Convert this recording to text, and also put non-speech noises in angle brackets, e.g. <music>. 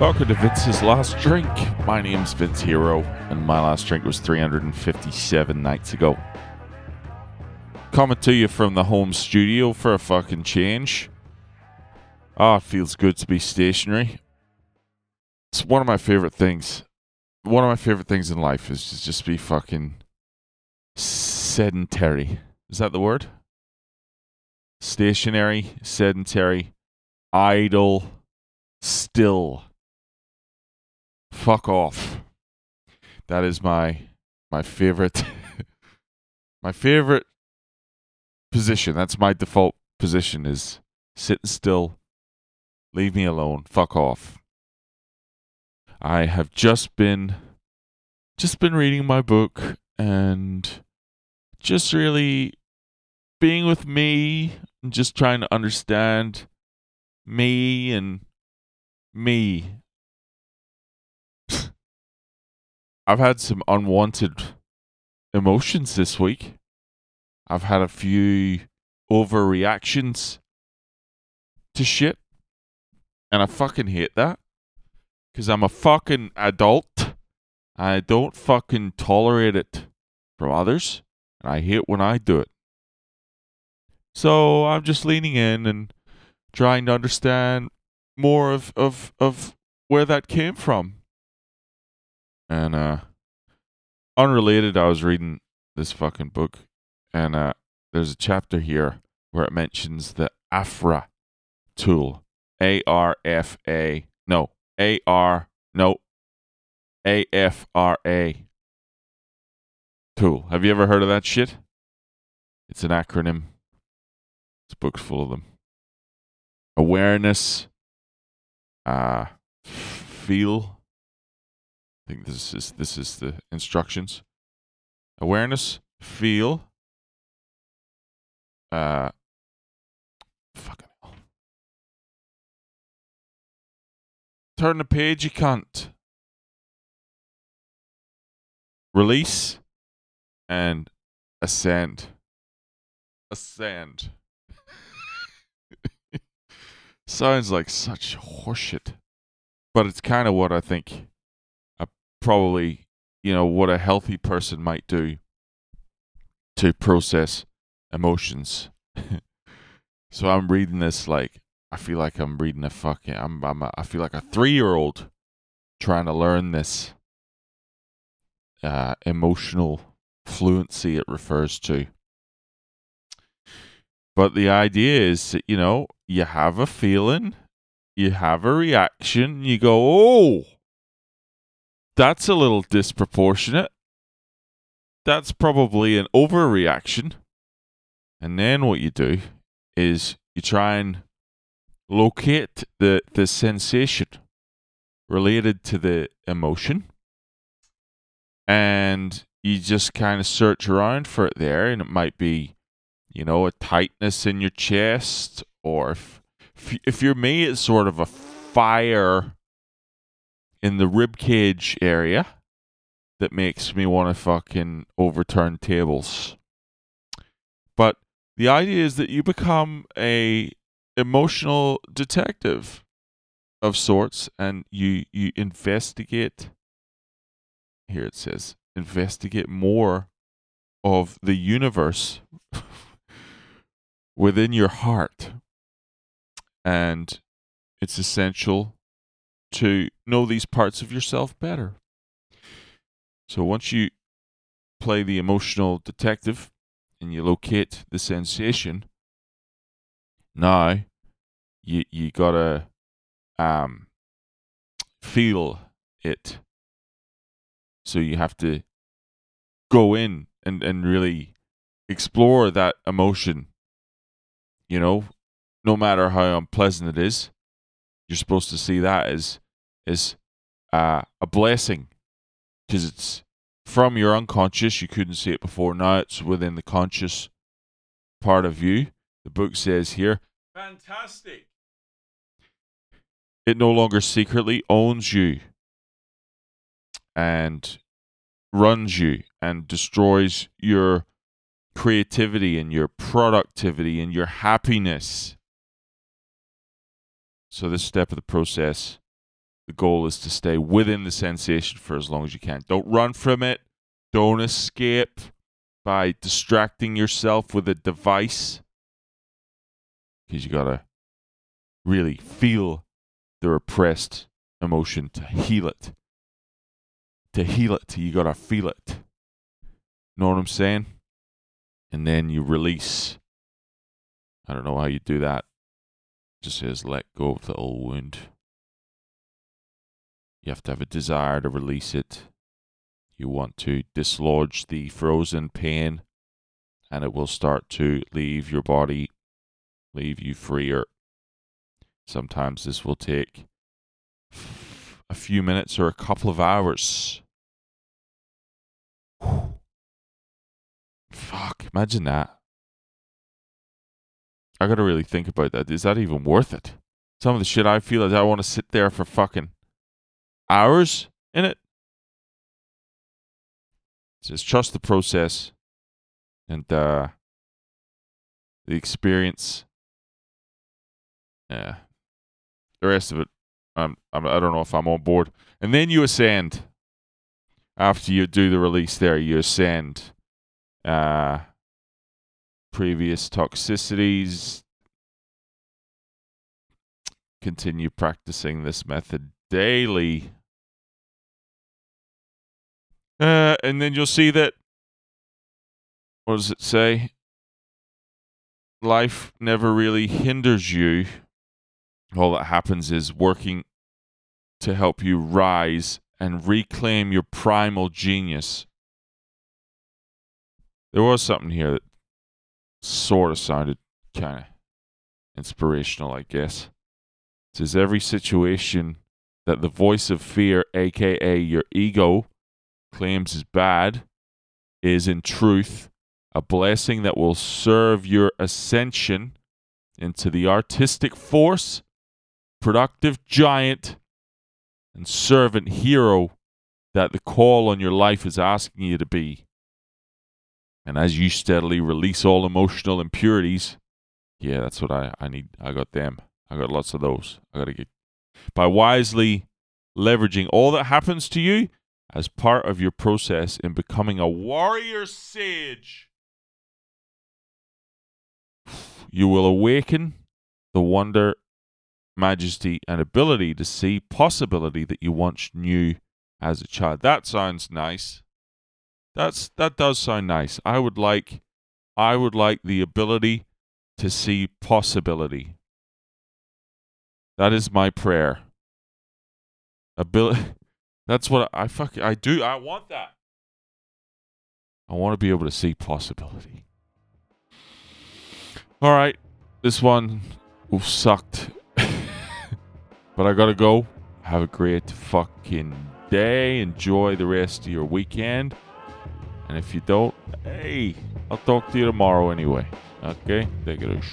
Welcome to Vince's Last Drink. My name's Vince Hero, and my last drink was 357 nights ago. Coming to you from the home studio for a fucking change. Ah, it feels good to be stationary. It's one of my favorite things. One of my favorite things in life is to just be fucking sedentary. Is that the word? Stationary, sedentary, idle, still. Fuck off. That is my my favorite <laughs> my favorite position. That's my default position is sitting still. Leave me alone. Fuck off. I have just been just been reading my book and just really being with me and just trying to understand me and me. I've had some unwanted emotions this week. I've had a few overreactions to shit. And I fucking hate that. Because I'm a fucking adult. I don't fucking tolerate it from others. And I hate when I do it. So I'm just leaning in and trying to understand more of, of, of where that came from. And uh unrelated, I was reading this fucking book and uh there's a chapter here where it mentions the AFRA tool. A R F A no A R no A F R A tool. Have you ever heard of that shit? It's an acronym. This book's full of them. Awareness, uh, feel. Think this is this is the instructions. Awareness, feel. Uh, fucking hell. Turn the page, you can't. Release and ascend. Ascend. <laughs> Sounds like such horseshit. But it's kind of what I think probably, you know, what a healthy person might do to process emotions. <laughs> so I'm reading this like I feel like I'm reading a fucking I'm, I'm a, I feel like a 3-year-old trying to learn this uh, emotional fluency it refers to. But the idea is that, you know, you have a feeling, you have a reaction, you go, oh, that's a little disproportionate. That's probably an overreaction. And then what you do is you try and locate the, the sensation related to the emotion. And you just kind of search around for it there. And it might be, you know, a tightness in your chest. Or if, if, if you're me, it's sort of a fire in the rib cage area that makes me want to fucking overturn tables. But the idea is that you become a emotional detective of sorts and you you investigate here it says investigate more of the universe <laughs> within your heart and it's essential to know these parts of yourself better so once you play the emotional detective and you locate the sensation, now you you gotta um feel it. So you have to go in and, and really explore that emotion. You know, no matter how unpleasant it is, you're supposed to see that as as uh, a blessing because it's from your unconscious. You couldn't see it before. Now it's within the conscious part of you. The book says here, fantastic. It no longer secretly owns you and runs you and destroys your creativity and your productivity and your happiness. So, this step of the process The goal is to stay within the sensation for as long as you can. Don't run from it. Don't escape by distracting yourself with a device. Because you got to really feel the repressed emotion to heal it. To heal it, you got to feel it. Know what I'm saying? And then you release. I don't know how you do that. Just says let go of the old wound. You have to have a desire to release it. You want to dislodge the frozen pain, and it will start to leave your body, leave you freer. Sometimes this will take a few minutes or a couple of hours. Fuck, imagine that. I gotta really think about that. Is that even worth it? Some of the shit I feel is I want to sit there for fucking hours in it. Just trust the process and uh, the experience. Yeah. The rest of it, I'm, I'm, I don't know if I'm on board. And then you ascend. After you do the release there, you ascend. Uh, previous toxicities. Continue practicing this method daily. Uh, and then you'll see that, what does it say? Life never really hinders you. All that happens is working to help you rise and reclaim your primal genius. There was something here that sort of sounded kind of inspirational, I guess. It says every situation that the voice of fear, aka your ego, claims is bad is in truth a blessing that will serve your ascension into the artistic force, productive giant, and servant hero that the call on your life is asking you to be. And as you steadily release all emotional impurities, yeah, that's what I, I need. I got them. I got lots of those. I got to get. By wisely leveraging all that happens to you as part of your process in becoming a warrior sage. You will awaken the wonder, majesty, and ability to see possibility that you once knew as a child. That sounds nice. That's that does sound nice. I would like I would like the ability to see possibility. That is my prayer. Ability <laughs> That's what I fuck. I do. I want that. I want to be able to see possibility. All right, this one sucked, <laughs> but I gotta go. Have a great fucking day. Enjoy the rest of your weekend. And if you don't, hey, I'll talk to you tomorrow anyway. Okay, take it.